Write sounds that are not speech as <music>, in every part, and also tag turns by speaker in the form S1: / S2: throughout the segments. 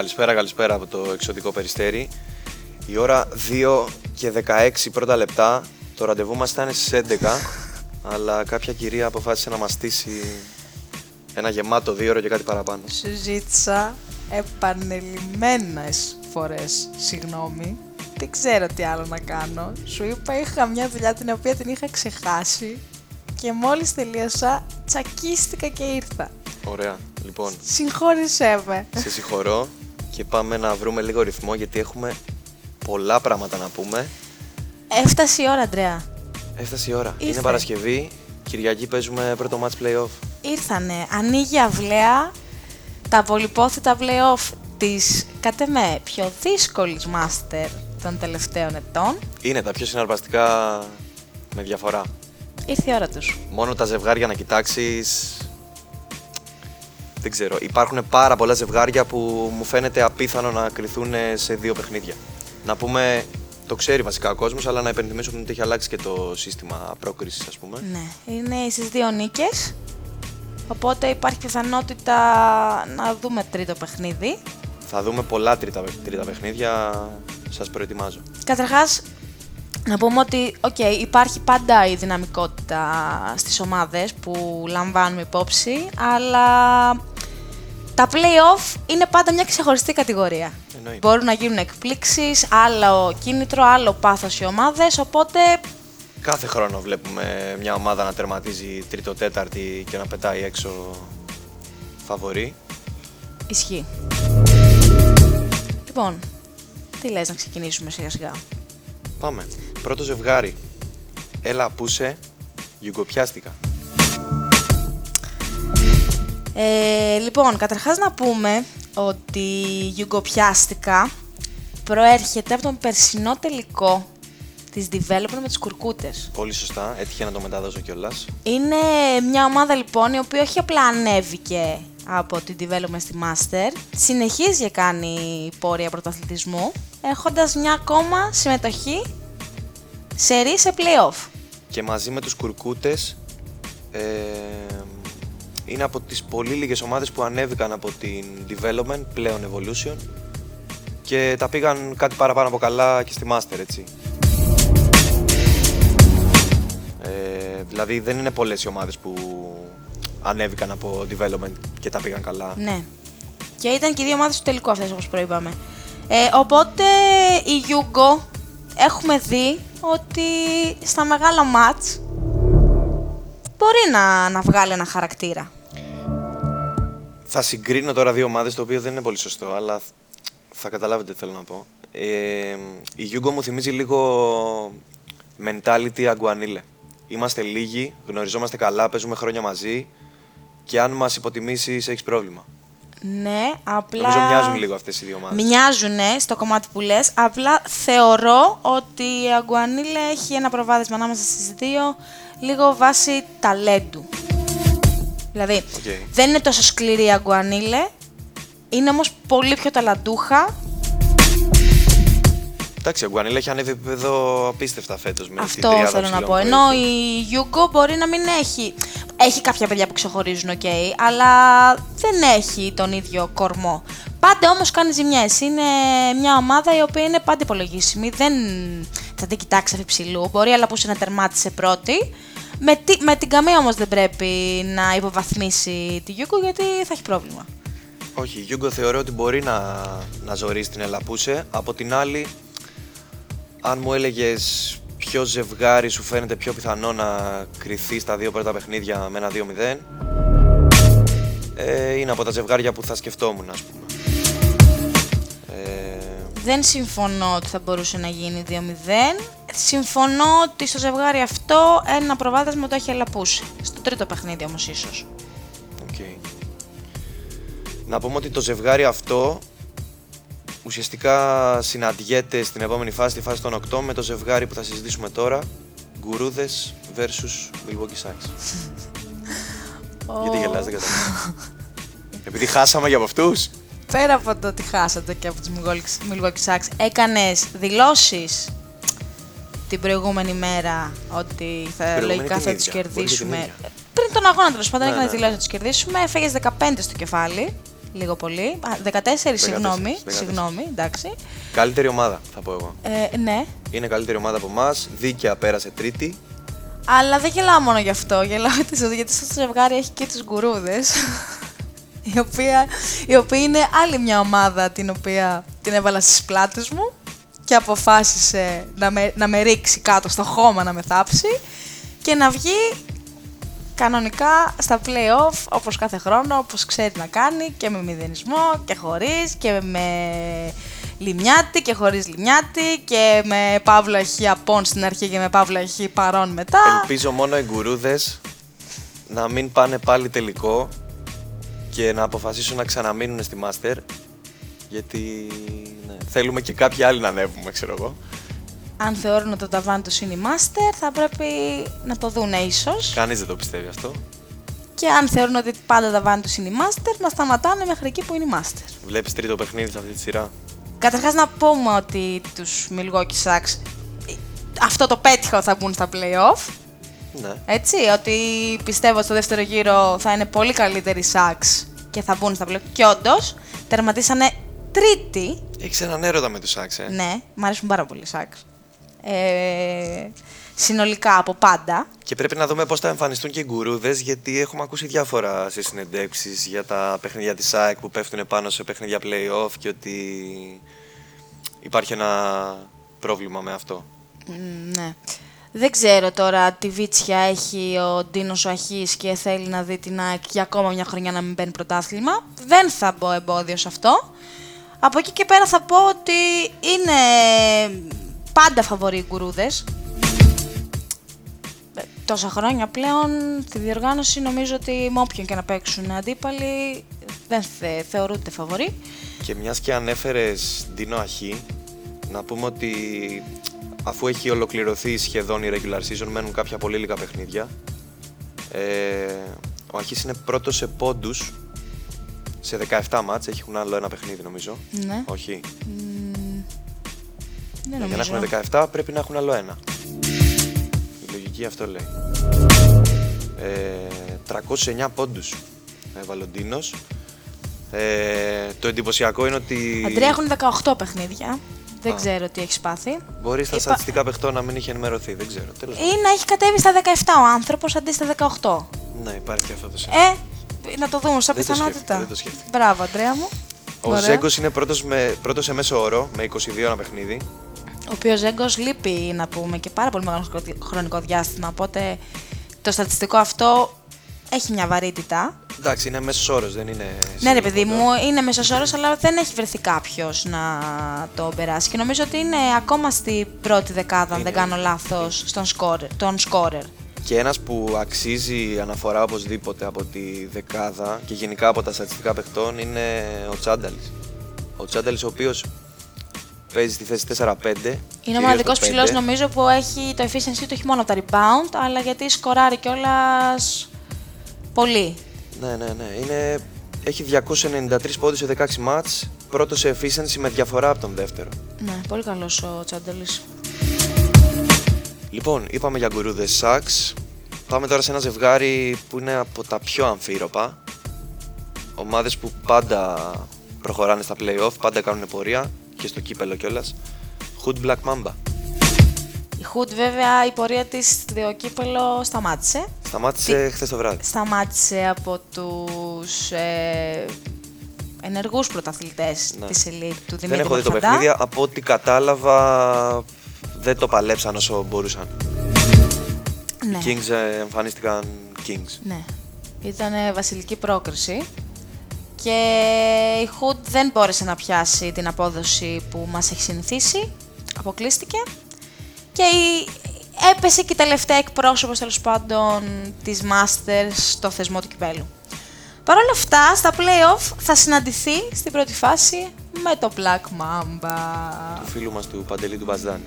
S1: Καλησπέρα, καλησπέρα από το εξωτικό περιστέρι. Η ώρα 2 και 16 πρώτα λεπτά. Το ραντεβού μας ήταν στις 11, αλλά κάποια κυρία αποφάσισε να μας στήσει ένα γεμάτο δύο ώρο και κάτι παραπάνω.
S2: Σου ζήτησα επανελειμμένες φορές συγγνώμη. Δεν ξέρω τι άλλο να κάνω. Σου είπα είχα μια δουλειά την οποία την είχα ξεχάσει και μόλις τελείωσα τσακίστηκα και ήρθα.
S1: Ωραία. Λοιπόν,
S2: Συγχώρησέ με.
S1: σε συγχωρώ και πάμε να βρούμε λίγο ρυθμό γιατί έχουμε πολλά πράγματα να πούμε.
S2: Έφτασε η ώρα, Αντρέα.
S1: Έφτασε η ώρα.
S2: Ήρθε.
S1: Είναι Παρασκευή. Κυριακή παίζουμε πρώτο match play-off.
S2: Ήρθανε. Ανοίγει αυλαία τα πολυπόθητα play-off της, κατ' εμέ, πιο δύσκολης μάστερ των τελευταίων ετών.
S1: Είναι τα πιο συναρπαστικά με διαφορά.
S2: Ήρθε η ώρα τους.
S1: Μόνο τα ζευγάρια να κοιτάξεις. Δεν ξέρω. Υπάρχουν πάρα πολλά ζευγάρια που μου φαίνεται απίθανο να κρυθούν σε δύο παιχνίδια. Να πούμε, το ξέρει βασικά ο κόσμος, αλλά να υπενθυμίσουμε ότι έχει αλλάξει και το σύστημα πρόκριση, ας πούμε.
S2: Ναι, είναι στις δύο νίκες. Οπότε υπάρχει πιθανότητα να δούμε τρίτο παιχνίδι.
S1: Θα δούμε πολλά τρίτα, τρίτα παιχνίδια. Σας προετοιμάζω.
S2: Καταρχάς, να πούμε ότι οκ, υπάρχει πάντα η δυναμικότητα στις ομάδες που λαμβάνουμε υπόψη, αλλά τα play-off είναι πάντα μια ξεχωριστή κατηγορία.
S1: Εννοείται.
S2: Μπορούν να γίνουν εκπλήξεις, άλλο κίνητρο, άλλο πάθος οι ομάδες, οπότε
S1: Κάθε χρόνο βλέπουμε μια ομάδα να τερματίζει τρίτο-τέταρτη και να πετάει έξω φαβορή.
S2: ισχύει. Λοιπόν, τι λες να ξεκινήσουμε σιγά σιγά;
S1: Πάμε. Πρώτο ζευγάρι. Έλα, πούσε. Γιουγκοπιάστηκα.
S2: Ε, λοιπόν, καταρχάς να πούμε ότι η Γιουγκοπιάστικα προέρχεται από τον περσινό τελικό της Development με τους Κουρκούτες.
S1: Πολύ σωστά. Έτυχε να το μεταδώσω κιόλας.
S2: Είναι μια ομάδα λοιπόν η οποία όχι απλά ανέβηκε από την Development στη Master, συνεχίζει και κάνει πορεία πρωταθλητισμού, έχοντας μια ακόμα συμμετοχή σε ρί σε play-off.
S1: Και μαζί με τους κουρκούτες ε, είναι από τις πολύ λίγες ομάδες που ανέβηκαν από την Development, πλέον Evolution και τα πήγαν κάτι παραπάνω από καλά και στη Master, έτσι. Ε, δηλαδή δεν είναι πολλές οι ομάδες που ανέβηκαν από Development και τα πήγαν καλά.
S2: Ναι. Και ήταν και οι δύο ομάδες του τελικού αυτές όπως προείπαμε. Ε, οπότε η Yugo έχουμε δει ότι στα μεγάλα μάτς μπορεί να, να βγάλει ένα χαρακτήρα.
S1: Θα συγκρίνω τώρα δύο ομάδες, το οποίο δεν είναι πολύ σωστό, αλλά θα καταλάβετε τι θέλω να πω. Ε, η Yugo μου θυμίζει λίγο mentality Αγκουανίλε. Είμαστε λίγοι, γνωριζόμαστε καλά, παίζουμε χρόνια μαζί και αν μας υποτιμήσεις έχεις πρόβλημα.
S2: Ναι, απλά...
S1: Νομίζω μοιάζουν λίγο αυτές οι δύο ομάδες.
S2: Μοιάζουν στο κομμάτι που λες, απλά θεωρώ ότι η Αγκουανίλε έχει ένα προβάδισμα ανάμεσα στις δύο, λίγο βάση ταλέντου. Δηλαδή,
S1: Οκ.
S2: δεν είναι τόσο σκληρή η Αγκουανίλε, είναι όμως πολύ πιο ταλαντούχα.
S1: Εντάξει, η Αγκουανίλε έχει ανέβει επίπεδο απίστευτα φέτος με τη
S2: Αυτό
S1: τριάδα
S2: θέλω να
S1: ψηλών
S2: πω.
S1: που
S2: Ενώ
S1: έχει.
S2: η Yugo μπορεί να μην έχει. Έχει κάποια παιδιά που ξεχωρίζουν, οκ, αλλά δεν έχει τον ίδιο κορμό. Πάντα όμως κάνει ζημιές. Είναι μια ομάδα η οποία είναι πάντα υπολογίσιμη. Δεν θα την κοιτάξει αφ' υψηλού. Μπορεί αλλά που να τερμάτισε πρώτη. Με, τι- με την καμία όμως δεν πρέπει να υποβαθμίσει τη Γιούγκο γιατί θα έχει πρόβλημα.
S1: Όχι, η Γιούγκο θεωρώ ότι μπορεί να, να ζωρίσει την Ελαπούσε. Από την άλλη, αν μου έλεγες ποιο ζευγάρι σου φαίνεται πιο πιθανό να κρυθεί στα δύο πρώτα παιχνίδια με ένα 2-0, ε, είναι από τα ζευγάρια που θα σκεφτόμουν, ας πούμε. Ε,
S2: Δεν συμφωνώ ότι θα μπορούσε να γίνει 2-0. Συμφωνώ ότι στο ζευγάρι αυτό ένα προβάδισμα το έχει ελαπούσει. Στο τρίτο παιχνίδι όμως ίσως.
S1: οκ. Να πούμε ότι το ζευγάρι αυτό ουσιαστικά συναντιέται στην επόμενη φάση, τη φάση των 8, με το ζευγάρι που θα συζητήσουμε τώρα, Γκουρούδες versus Milwaukee Bucks. <laughs> Γιατί γελάς, δεν καταλαβαίνω. Επειδή χάσαμε για από αυτούς.
S2: Πέρα από το ότι χάσατε και από τους Milwaukee- Milwaukee Bucks, έκανες δηλώσεις την προηγούμενη μέρα ότι θα
S1: προηγούμενη
S2: λογικά
S1: την
S2: θα τους
S1: ίδια, μπορεί και την
S2: κερδίσουμε.
S1: ίδια.
S2: πριν τον αγώνα τέλος πάντων
S1: Ναι,
S2: έκανες
S1: ναι.
S2: δηλώσεις ότι τους κερδίσουμε, έφεγες 15 στο κεφάλι. λίγο πολύ. Α, 14, συγγνώμη.
S1: 14.
S2: Συγγνώμη, εντάξει.
S1: Καλύτερη ομάδα, θα πω εγώ.
S2: Ε, ναι.
S1: Είναι καλύτερη ομάδα από εμάς. Δίκαια πέρασε τρίτη.
S2: Αλλά δεν γελάω μόνο γι' αυτό. Γελάω γιατί- γιατί στο ζευγάρι έχει και τους γκουρούδες. <laughs> η, οποία, η οποία είναι άλλη μια ομάδα την οποία την έβαλα στις πλάτες μου και αποφάσισε να με, να με ρίξει κάτω στο χώμα να με θάψει και να βγει κανονικά στα play-off όπως κάθε χρόνο, όπως ξέρει να κάνει και με μηδενισμό και χωρίς και με λιμιάτη και χωρίς λιμιάτη και με Παύλο Αχή απόν στην αρχή και με Παύλο Αχή παρόν μετά.
S1: Ελπίζω μόνο οι γκουρούδες να μην πάνε πάλι τελικό και να αποφασίσουν να ξαναμείνουν στη Master. Γιατί ναι, θέλουμε και κάποιοι άλλοι να ανέβουμε, ξέρω εγώ.
S2: Αν θεωρούν ότι το ταβάνι τους είναι η Master, θα πρέπει να το δούνε ίσως.
S1: Κανείς δεν το πιστεύει αυτό.
S2: Και αν θεωρούν ότι πάντα το ταβάνι τους είναι η Master, να σταματάνε μέχρι εκεί που είναι η Master.
S1: Βλέπεις τρίτο παιχνίδι σε αυτή τη σειρά.
S2: Καταρχάς να πούμε ότι τους Milwaukee Bucks ε, αυτό το πέτυχα ότι θα μπουν στα play-off.
S1: Ναι.
S2: Έτσι, ότι πιστεύω ότι στο δεύτερο γύρο θα είναι πολύ καλύτεροι Sucks και θα μπουν στα play-off. Και όντως, τερματίσανε τρίτη.
S1: Έχεις έναν έρωτα με τους Σάξ, ε.
S2: Ναι, μου αρέσουν πάρα πολύ οι Sucks. Ε, συνολικά από πάντα.
S1: Και πρέπει να δούμε πώς θα εμφανιστούν και οι γκουρούδες, γιατί έχουμε ακούσει διάφορα σε συνεντεύξεις για τα παιχνίδια της ΑΕΚ που πέφτουν πάνω σε παιχνίδια playoff και ότι υπάρχει ένα πρόβλημα με αυτό.
S2: Μ, ναι. Δεν ξέρω τώρα τι βίτσια έχει ο Ντίνος ο Αχής και θέλει να δει την ΑΕΚ για ακόμα μια χρονιά να μην παίρνει πρωτάθλημα. Δεν θα μπω εμπόδιο σε αυτό. Από εκεί και πέρα θα πω ότι είναι πάντα φαβοροί οι γκουρούδες. Ε, Τόσα χρόνια πλέον στη διοργάνωση νομίζω ότι με όποιον και να παίξουν αντίπαλοι δεν θε, θεωρούνται φαβοροί.
S1: Και μιας και ανέφερες Ντίνο Αχή, να πούμε ότι αφού έχει ολοκληρωθεί σχεδόν η regular season, μένουν κάποια πολύ λίγα παιχνίδια. Ε, ο Αχής είναι πρώτος σε πόντους σε 17 μάτς, έχουν άλλο ένα παιχνίδι νομίζω.
S2: Ναι.
S1: Όχι.
S2: Δεν
S1: Για να
S2: νομίζω.
S1: έχουν 17 πρέπει να έχουν άλλο ένα. Η λογική αυτό λέει. Ε, 309 πόντους έβαλε ο Ντίνος. Ε, το εντυπωσιακό είναι ότι
S2: Αντρέα έχουν 18 παιχνίδια. Δεν ξέρω τι έχεις πάθει.
S1: μπορεί στα
S2: Είπα-
S1: στατιστικά παιχτών να μην είχε ενημερωθεί. Δεν ξέρω. Τέλος πάντων.
S2: Ή να έχει κατέβει στα 17 ο άνθρωπος αντί στα 18.
S1: Ναι, υπάρχει και αυτό το σύστημα.
S2: Ε, να το δούμε σαν
S1: Δεν το
S2: πιθανότητα.
S1: σκέφτηκα, δεν το σκέφτηκα.
S2: Μπράβο, Αντρέα μου.
S1: Ο
S2: Ωραία.
S1: Ζέγκος είναι πρώτος, με, πρώτος σε μέσο όρο με 22 ένα παιχνίδι.
S2: Ο οποίος Ζέγκος λείπει, να πούμε, και πάρα πολύ μεγάλο χρονικό διάστημα. Οπότε το στατιστικό αυτό έχει μια βαρύτητα.
S1: Εντάξει, είναι μέσος όρος, δεν είναι.
S2: Ναι, ρε
S1: σίγουρο
S2: παιδί
S1: κοντά.
S2: μου, είναι μέσος όρος, αλλά δεν έχει βρεθεί κάποιος να το περάσει. Και νομίζω ότι είναι ακόμα στην πρώτη δεκάδα, αν δεν
S1: Είναι.
S2: κάνω λάθος, στον σκόρερ. Τον σκόρερ.
S1: Και ένας που αξίζει αναφορά οπωσδήποτε από τη δεκάδα και γενικά από τα στατιστικά παιχτών είναι ο Τσάνταλης. Ο Τσάνταλης ο οποίος παίζει στη θέση 4-5.
S2: Είναι ο
S1: κυρίως
S2: μοναδικό
S1: το
S2: ψηλός
S1: 5.
S2: νομίζω που έχει το efficiency του όχι μόνο από τα rebound, αλλά γιατί σκοράρει κιόλας πολύ.
S1: Ναι, ναι, ναι. Είναι... Έχει 293 πόντους σε 16 μάτς, πρώτο σε efficiency με διαφορά από τον δεύτερο.
S2: Ναι, πολύ καλός ο Τσάντελη.
S1: Λοιπόν, είπαμε για γκουρούδες Σάξ. Πάμε τώρα σε ένα ζευγάρι που είναι από τα πιο αμφίροπα. Ομάδες που πάντα προχωράνε στα play-off, πάντα κάνουν πορεία και στο κύπελο κιόλας. Hood Black Mamba.
S2: Η Hood βέβαια η πορεία της στο κύπελο σταμάτησε.
S1: Σταμάτησε χθες το βράδυ.
S2: Σταμάτησε από τους ε, ενεργούς πρωταθλητές
S1: Ναι.
S2: της Elite του Δημήτρη
S1: Δεν έχω δει το
S2: Μορφαντά.
S1: παιχνίδι. Από ό,τι κατάλαβα, δεν το παλέψαν όσο μπορούσαν.
S2: Ναι.
S1: Οι Kings ε, εμφανίστηκαν Kings.
S2: Ναι. Ήταν βασιλική πρόκριση και η Hood δεν μπόρεσε να πιάσει την απόδοση που μας έχει συνηθίσει. Αποκλείστηκε. Και η... έπεσε και η τελευταία εκπρόσωπος τέλος πάντων της Masters στο θεσμό του κυπέλου. Παρ' όλα αυτά, στα play-off θα συναντηθεί στην πρώτη φάση με το Black Mamba.
S1: Του φίλου μας του Παντελή του Μπαζδάνη.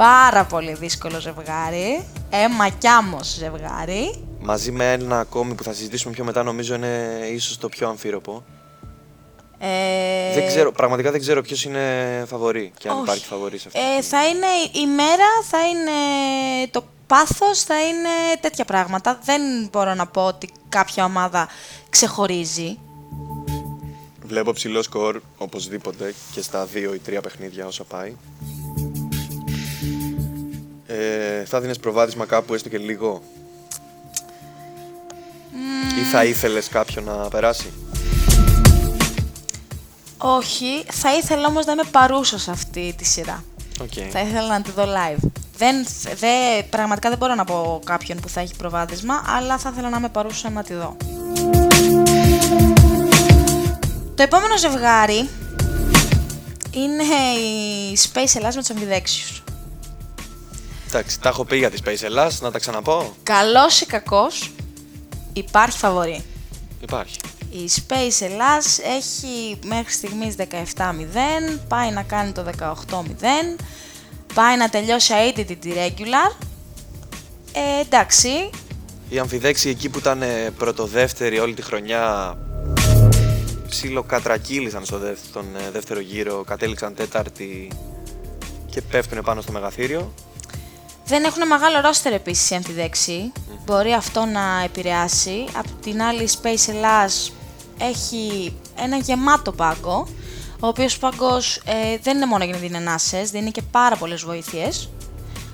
S2: Πάρα πολύ δύσκολο ζευγάρι. Έμα κι άμμος ζευγάρι.
S1: Μαζί με ένα ακόμη που θα συζητήσουμε πιο μετά, νομίζω είναι ίσως το πιο αμφίροπο.
S2: Ε,
S1: Δεν ξέρω, πραγματικά δεν ξέρω ποιος είναι φαβορή και αν
S2: όχι.
S1: υπάρχει φαβορή σε αυτό.
S2: Ε, θα είναι η μέρα, θα είναι το πάθος, θα είναι τέτοια πράγματα. Δεν μπορώ να πω ότι κάποια ομάδα ξεχωρίζει.
S1: Βλέπω ψηλό σκορ οπωσδήποτε και στα δύο ή τρία παιχνίδια όσα πάει. Ε, θα δίνεις προβάδισμα κάπου έστω και λίγο; Ή θα ήθελες κάποιον να περάσει;
S2: Όχι, θα ήθελα όμως να είμαι παρούσα σε αυτή τη σειρά.
S1: Okay.
S2: Θα ήθελα να τη δω live. Δεν, δε, πραγματικά δεν μπορώ να πω κάποιον που θα έχει προβάδισμα, αλλά θα ήθελα να είμαι παρούσα να τη δω. Το επόμενο ζευγάρι είναι η Space Ελλάς με τους αμφιδέξιους.
S1: Εντάξει, τα έχω πει για τη Space Ελλάς, να τα ξαναπώ.
S2: Καλός ή κακός, υπάρχει φαβορή.
S1: Υπάρχει.
S2: Η Space Ελλάς έχει μέχρι στιγμής 17-0, πάει να κάνει το 18-0, πάει να τελειώσει αίτητη τη regular. Ε, εντάξει.
S1: Οι αμφιδέξοι εκεί που ήταν πρωτοδεύτεροι όλη τη χρονιά ψιλοκατρακύλησαν στο στον ε, δεύτερο γύρο, κατέληξαν τέταρτη και πέφτουν πάνω στο μεγαθύριο.
S2: Δεν έχουν μεγάλο ρόστερ επίσης οι αμφιδέξοι. Μπορεί αυτό να επηρεάσει. Απ' την άλλη, η Space Ελλάς έχει ένα γεμάτο πάγκο, ο οποίος πάγκος ε, δεν είναι μόνο για να δίνει ενάσες, δίνει και πάρα πολλές βοήθειες.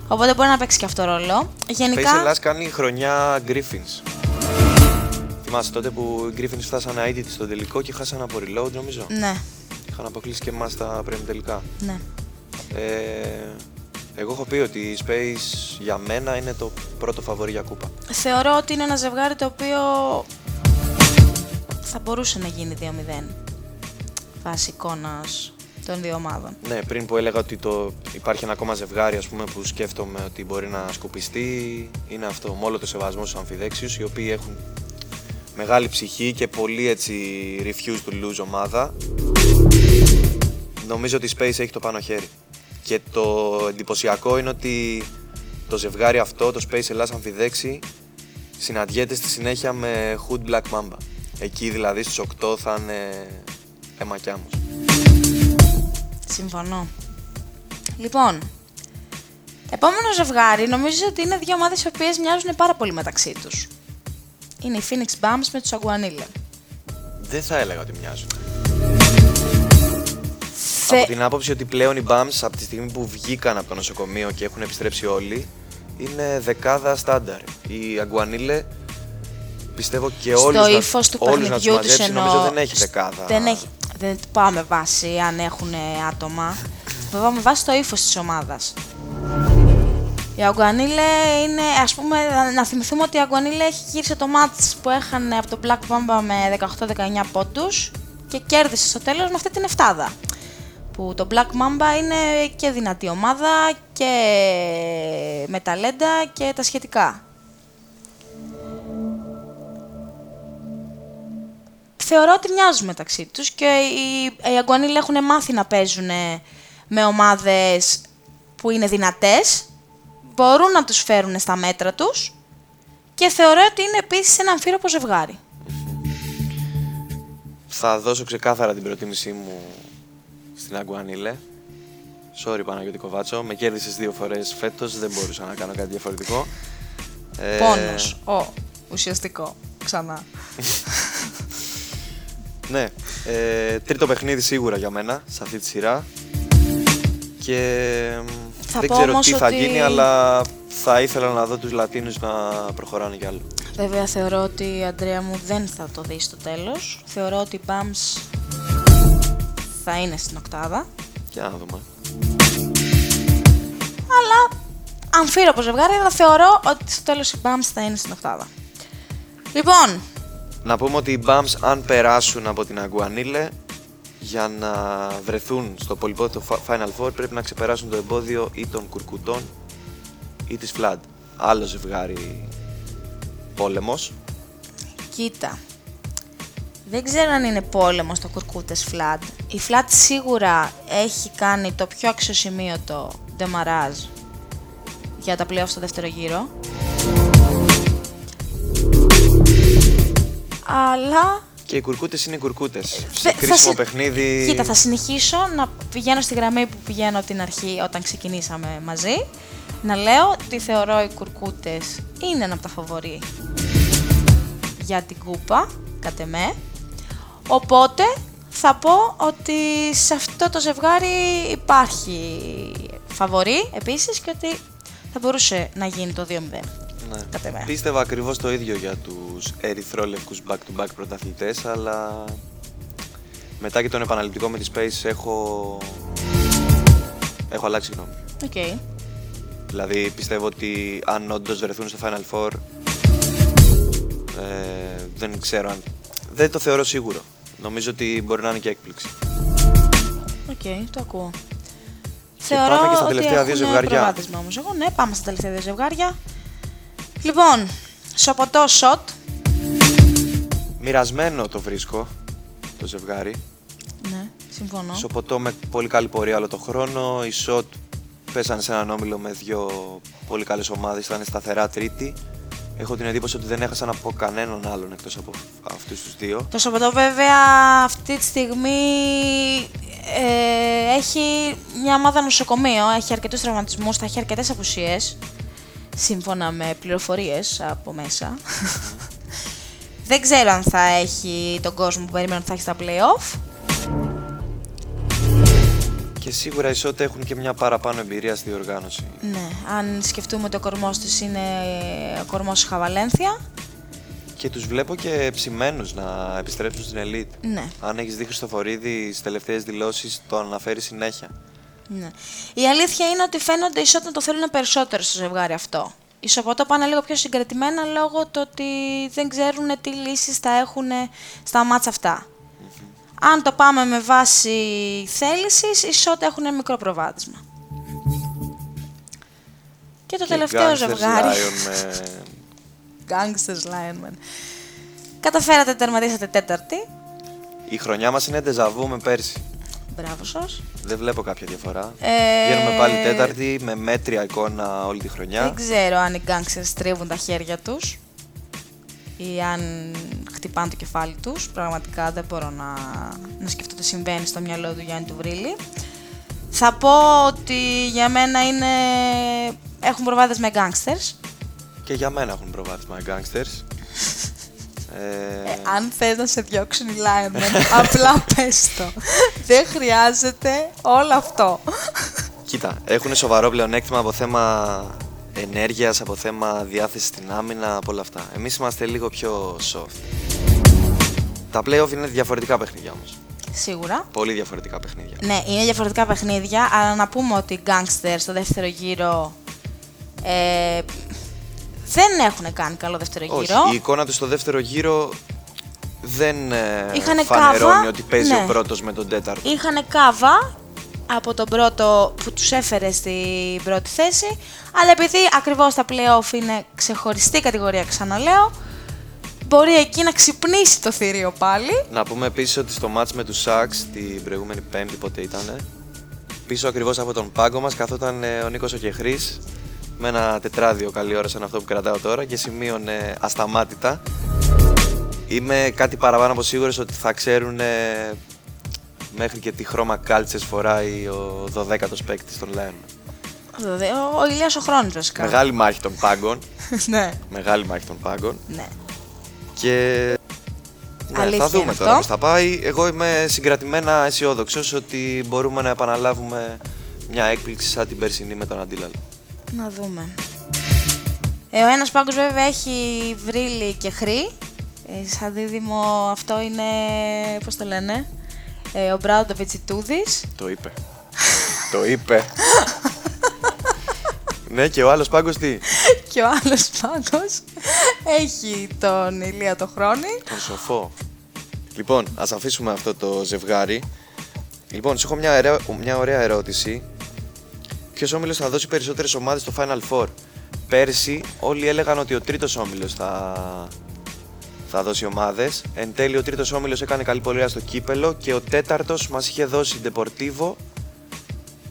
S2: Οπότε μπορεί να παίξει και αυτό ρόλο. Γενικά...
S1: Space Ελλάς κάνει χρονιά Griffins. Θυμάσαι τότε που οι Griffins φτάσανε αίτητοι στο τελικό και χάσανε από reload νομίζω;
S2: Ναι.
S1: Είχαν αποκλείσει και εμάς τα πριν τελικά.
S2: Ναι.
S1: Ε, εγώ έχω πει ότι η Space για μένα είναι το πρώτο φαβορή για κούπα.
S2: Θεωρώ ότι είναι ένα ζευγάρι το οποίο θα μπορούσε να γίνει 2-0 βάσει εικόνας των δύο ομάδων.
S1: Ναι, πριν που έλεγα ότι το... υπάρχει ένα ακόμα ζευγάρι ας πούμε, που σκέφτομαι ότι μπορεί να σκουπιστεί, είναι αυτό. Με όλο το σεβασμό στους αμφιδέξιους, οι οποίοι έχουν μεγάλη ψυχή και πολύ έτσι refuse to lose ομάδα. Νομίζω ότι η Space έχει το πάνω χέρι. Και το εντυπωσιακό είναι ότι το ζευγάρι αυτό, το Space Ελλάς Αμφιδέξη, συναντιέται στη συνέχεια με Hood Black Mamba. Εκεί δηλαδή στους 8 θα είναι αίμα μου.
S2: Συμφωνώ. Λοιπόν, επόμενο ζευγάρι νομίζω ότι είναι δύο ομάδες οι οποίες μοιάζουν πάρα πολύ μεταξύ τους. Είναι η Phoenix Bums με τους Aguanile.
S1: Δεν θα έλεγα ότι μοιάζουν. Από την άποψη ότι πλέον οι Bums από τη στιγμή που βγήκαν από το νοσοκομείο και έχουν επιστρέψει όλοι είναι δεκάδα στάνταρ. Οι Αγκουανίλε πιστεύω και όλους,
S2: Στο ύφος του
S1: όλους να τους
S2: του
S1: εννοώ, νομίζω δεν έχει δεκάδα.
S2: Δεν, έχει, δεν πάμε βάση αν έχουν άτομα. Πάμε βάση το ύφος της ομάδας. Η Αγκουανίλε είναι, ας πούμε, να θυμηθούμε ότι η Αγκουανίλε έχει γύρισε το μάτς που έχανε από το Black Mamba με 18-19 πόντους και κέρδισε στο τέλος με αυτή την εφτάδα. Που το Black Mamba είναι και δυνατή ομάδα και με ταλέντα και τα σχετικά. Θεωρώ ότι μοιάζουν μεταξύ τους και οι, οι Αγκουανίλε έχουν μάθει να παίζουν με ομάδες που είναι δυνατές μπορούν να τους φέρουν στα μέτρα τους και θεωρώ ότι είναι επίσης ένα αμφίροπο ζευγάρι.
S1: Θα δώσω ξεκάθαρα την προτίμησή μου στην Αγκουανίλε. Sorry Παναγιώτη Κοβάτσο, με κέρδισες δύο φορές φέτος, δεν μπορούσα να κάνω κάτι διαφορετικό.
S2: Ε, Πόνος, ο, ουσιαστικό, ξανά. <laughs>
S1: ναι, ε, τρίτο παιχνίδι σίγουρα για μένα σε αυτή τη σειρά. Και
S2: θα
S1: δεν ξέρω τι θα γίνει, αλλά θα ήθελα να δω τους Λατίνους να προχωράνε κι άλλο.
S2: Βέβαια θεωρώ ότι η Αντρέα μου δεν θα το δεις στο τέλος. Θεωρώ ότι η Bams θα είναι στην οκτάδα.
S1: Για να δούμε.
S2: Αλλά αμφίροπο ζευγάρι, αλλά θεωρώ ότι στο τέλος η Bams θα είναι στην οκτάδα. Λοιπόν.
S1: Να πούμε ότι οι Bams αν περάσουν από την Αγκουανίλε για να βρεθούν στο πολυπόθητο Final Four πρέπει να ξεπεράσουν το εμπόδιο ή των Κουρκουτών ή της Φλάντ. Άλλο ζευγάρι πόλεμος.
S2: Κοίτα, δεν ξέρω αν είναι πόλεμος το Κουρκούτες Φλάντ. Η Φλάντ σίγουρα έχει κάνει το πιο αξιοσημείωτο ντεμαράζ για τα πλέον στο δεύτερο γύρο. Αλλά
S1: και οι κουρκούτες είναι οι κουρκούτες. Σε κρίσιμο παιχνίδι.
S2: Κοίτα, θα συνεχίσω να πηγαίνω στη γραμμή που πηγαίνω από την αρχή όταν ξεκινήσαμε μαζί. Να λέω ότι θεωρώ οι κουρκούτες είναι ένα από τα φαβορή για την κούπα, κατ' εμέ. Οπότε θα πω ότι σε αυτό το ζευγάρι υπάρχει φαβορή επίσης και ότι θα μπορούσε να γίνει το 2-0.
S1: Ναι.
S2: Κατά εμένα.
S1: Πίστευα ακριβώς το ίδιο για τους ερυθρόλευκους back-to-back πρωταθλητές, αλλά μετά και τον επαναληπτικό με τη Space έχω, έχω αλλάξει γνώμη.
S2: Οκ.
S1: Δηλαδή πιστεύω ότι αν όντως βρεθούν στο Final Four, ε, δεν ξέρω αν. Δεν το θεωρώ σίγουρο. Νομίζω ότι μπορεί να είναι και έκπληξη.
S2: Οκ, το ακούω.
S1: πάμε και στα
S2: ότι
S1: τελευταία δύο
S2: έχουν
S1: ζευγάρια.
S2: προβάδισμα όμως εγώ. Ναι, πάμε στα τελευταία δύο ζευγάρια. Λοιπόν, Σοποτό Shot.
S1: Μοιρασμένο το βρίσκω το ζευγάρι.
S2: Ναι, συμφωνώ.
S1: Σοποτό με πολύ καλή πορεία όλο το χρόνο. Οι Shot πέσανε σε έναν όμιλο με δύο πολύ καλές ομάδες. Ήταν σταθερά τρίτη. Έχω την εντύπωση ότι δεν έχασαν από κανέναν άλλον εκτός από αυτούς τους δύο.
S2: Το Σοποτό βέβαια αυτή τη στιγμή ε, έχει μια ομάδα νοσοκομείο, έχει αρκετούς τραυματισμούς, θα έχει αρκετές απουσίες, σύμφωνα με πληροφορίες από μέσα. <laughs> Δεν ξέρω αν θα έχει τον κόσμο που περιμένω ότι θα έχει στα play-off.
S1: Και σίγουρα οι Σοτ έχουν και μια παραπάνω εμπειρία στη διοργάνωση.
S2: Ναι, αν σκεφτούμε ότι ο κορμός τους είναι ο κορμός Χαβαλένθια.
S1: Και τους βλέπω και ψημένους να επιστρέψουν στην Elite.
S2: Ναι.
S1: Αν έχεις δει Χριστοφορίδη στις τελευταίες δηλώσεις, το αναφέρει συνέχεια.
S2: Ναι. Η αλήθεια είναι ότι φαίνονται οι Σότ να το θέλουν περισσότερο στο ζευγάρι αυτό. Οι Σοποτό πάνε λίγο πιο συγκρατημένα λόγω του ότι δεν ξέρουν τι λύσεις θα έχουν στα μάτσα αυτά. Αν το πάμε με βάση θέλησης, οι Σότ έχουν ένα μικρό προβάδισμα. Και το
S1: Και
S2: τελευταίο
S1: Gangsters
S2: ζευγάρι.
S1: Lion με...
S2: Gangsters Lionman. Καταφέρατε, τερματίσατε τέταρτη.
S1: Η χρονιά μας είναι ντεζαβού με πέρσι.
S2: Μπράβο σας.
S1: Δεν βλέπω κάποια διαφορά.
S2: Ε,
S1: Βγαίνουμε πάλι τέταρτη με μέτρια εικόνα όλη τη χρονιά.
S2: Δεν ξέρω αν οι γκάγκστερς τρίβουν τα χέρια τους ή αν χτυπάνε το κεφάλι τους. Πραγματικά δεν μπορώ να, να σκεφτώ τι συμβαίνει στο μυαλό του Γιάννη του Βρύλη. Θα πω ότι για μένα είναι... έχουν προβάδες με γκάγκστερς.
S1: Και για μένα έχουν προβάδισμα οι gangsters. <laughs> ε,
S2: Ε, αν θες να σε διώξουν οι Lionmen, <laughs> απλά πες το. Δεν χρειάζεται όλο αυτό.
S1: Κοίτα, έχουν σοβαρό πλεονέκτημα από θέμα ενέργειας, από θέμα διάθεση στην άμυνα, από όλα αυτά. Εμείς είμαστε λίγο πιο soft. Τα play-off είναι διαφορετικά παιχνίδια όμως.
S2: Σίγουρα.
S1: Πολύ διαφορετικά παιχνίδια.
S2: Ναι, είναι διαφορετικά παιχνίδια, αλλά να πούμε ότι οι Gangsters στο δεύτερο γύρο ε, δεν έχουν κάνει καλό δεύτερο γύρο.
S1: Όχι, η εικόνα τους στο δεύτερο γύρο δεν ε,
S2: Είχανε
S1: φανερώνει
S2: κάβα,
S1: ότι παίζει
S2: ναι.
S1: ο πρώτος με τον τέταρτο.
S2: Είχαν κάβα από τον πρώτο που τους έφερε στην πρώτη θέση, αλλά επειδή ακριβώς τα play-off είναι ξεχωριστή κατηγορία, ξαναλέω, μπορεί εκεί να ξυπνήσει το θηρίο πάλι.
S1: Να πούμε επίσης ότι στο match με τους Saks την προηγούμενη Πέμπτη, πότε ήταν, πίσω ακριβώς από τον πάγκο μας καθόταν ε, ο Νίκος Οκεχρή με ένα τετράδιο καλή ώρα σαν αυτό που κρατάω τώρα και σημείωνε ασταμάτητα. Είμαι κάτι παραπάνω από σίγουρος ότι θα ξέρουν μέχρι και τι χρώμα κάλτσες φοράει ο 12ο παίκτη των Lion.
S2: Βέβαια, Ο, ο Ηλίας ο Χρόνης βασικά.
S1: Μεγάλη μάχη των πάγκων. <laughs>
S2: ναι.
S1: Μεγάλη μάχη των πάγκων.
S2: ναι.
S1: Και ναι,
S2: Αλήθεια
S1: θα δούμε
S2: είναι
S1: τώρα
S2: αυτό.
S1: πώς θα πάει. Εγώ είμαι συγκρατημένα αισιόδοξος ότι μπορούμε να επαναλάβουμε μια έκπληξη σαν την περσινή με τον Αντίλαλ.
S2: Να δούμε. Ε, ο ένας πάγκος βέβαια έχει βρύλι και χρή. Ε, σαν δίδυμο αυτό είναι, πώς το λένε, ε, ο Μπράουντο Βετσιτούδης.
S1: Το είπε. το είπε. ναι, και ο άλλος πάγκος τι;
S2: και ο άλλος πάγκος έχει τον Ηλία το Χρόνη.
S1: Τον σοφό. Λοιπόν, ας αφήσουμε αυτό το ζευγάρι. Λοιπόν, σου έχω μια, ωραία- μια ωραία ερώτηση. Ποιος όμιλος θα δώσει περισσότερες ομάδες στο Final Four; Πέρσι όλοι έλεγαν ότι ο τρίτος όμιλος θα, θα δώσει ομάδες. Εν τέλει ο τρίτος όμιλος έκανε καλή πορεία στο κύπελο και ο τέταρτος μας είχε δώσει Deportivo,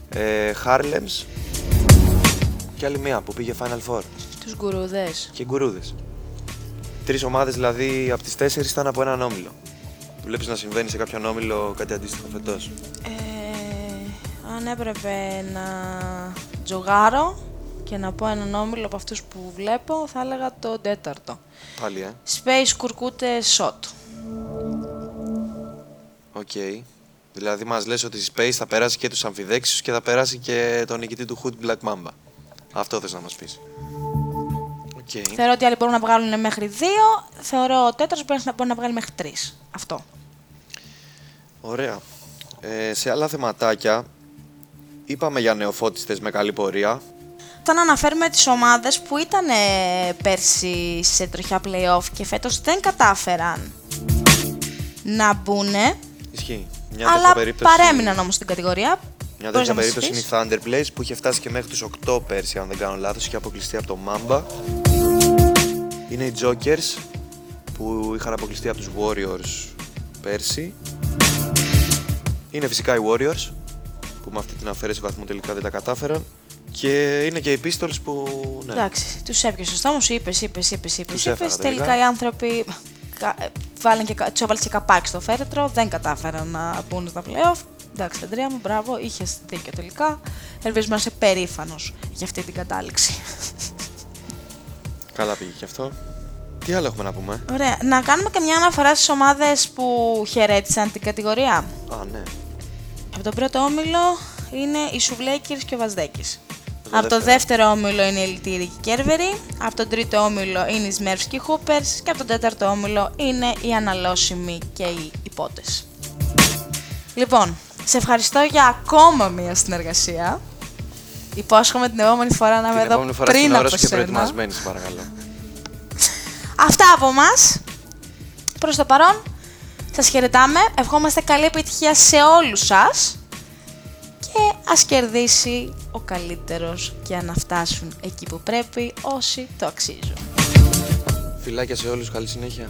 S1: ε, Harlems και άλλη μία που πήγε Final Four
S2: Τους γκουρούδες.
S1: και γκουρούδες. Τρεις ομάδες δηλαδή από τις τέσσερις ήταν από έναν όμιλο. Βλέπεις να συμβαίνει σε κάποιον όμιλο κάτι αντίστοιχο φετός.
S2: Ε, αν έπρεπε να τζογάρω και να πω έναν όμιλο από αυτούς που βλέπω, θα έλεγα το τέταρτο.
S1: Πάλι, ε.
S2: Space Κουρκούτε Shot.
S1: Ok. Δηλαδή μας λες ότι η Space θα περάσει και τους αμφιδέξιους και θα περάσει και τον νικητή του Hood Black Mamba. Αυτό θες να μας πεις. Οκ.
S2: Θεωρώ ότι άλλοι μπορούν να βγάλουν μέχρι δύο. Θεωρώ ο τέταρτος μπορεί να, μπορεί να βγάλει μέχρι τρεις. Αυτό.
S1: Ωραία. Ε, σε άλλα θεματάκια, είπαμε για νεοφώτιστες με καλή πορεία.
S2: Θα να αναφέρουμε τις ομάδες που ήταν ε, πέρσι σε τροχιά playoff και φέτος δεν κατάφεραν να μπουν,
S1: Ισχύει. Μια τέτοια
S2: αλλά
S1: περίπτωση,
S2: παρέμειναν όμως στην κατηγορία.
S1: Μια
S2: Μπορείς
S1: τέτοια
S2: να μας
S1: περίπτωση είναι
S2: πεις;
S1: η Thunder Blaze που είχε φτάσει και μέχρι τους 8 πέρσι, αν δεν κάνω λάθος, είχε αποκλειστεί από το Mamba. Είναι οι Jokers που είχαν αποκλειστεί από τους Warriors πέρσι. Είναι φυσικά οι Warriors που με αυτή την αφαίρεση βαθμού τελικά δεν τα κατάφεραν. Και είναι και οι Pistols που. Ναι.
S2: Εντάξει, τους έπιασε σωστά μου, είπες, είπες, είπες, είπες,
S1: Τους
S2: είπες.
S1: έφερα τελικά.
S2: Τελικά οι άνθρωποι κα- ε, βάλαν και, κα- τους έβαλες και καπάκι στο φέρετρο, δεν κατάφεραν να μπουν στα playoff. Εντάξει, Αντρέα μου, μπράβο, είχες δίκιο τελικά. Ελπίζουμε να είσαι περήφανος για αυτή την κατάληξη.
S1: Καλά πήγε και αυτό. Τι άλλο έχουμε να πούμε;
S2: Ωραία. Να κάνουμε και μια αναφορά στις ομάδες που χαιρέτησαν την κατηγορία.
S1: Α, ναι.
S2: Από τον πρώτο όμιλο είναι οι Σουβλέκερς και ο Βαζδέκης.
S1: Το
S2: Από το
S1: δεύτερο.
S2: δεύτερο όμιλο είναι οι Ελτήροι και οι Κέρβεροι. Από τον τρίτο όμιλο είναι οι Smurfs και οι Hoopers. Και από τον τέταρτο όμιλο είναι οι Αναλώσιμοι και οι Υπότες. Λοιπόν, σε ευχαριστώ για ακόμα μία συνεργασία. Υπόσχομαι την επόμενη φορά να είμαι
S1: Την
S2: εδώ
S1: επόμενη φορά
S2: πριν
S1: στην ώρα
S2: από
S1: σου και
S2: σένα.
S1: προετοιμασμένης, σε παρακαλώ.
S2: Αυτά από μας. Προς το παρόν, σας χαιρετάμε. Ευχόμαστε καλή επιτυχία σε όλους σας. Και ας κερδίσει ο καλύτερος και να φτάσουν εκεί που πρέπει όσοι το αξίζουν.
S1: Φιλάκια σε όλους, καλή συνέχεια.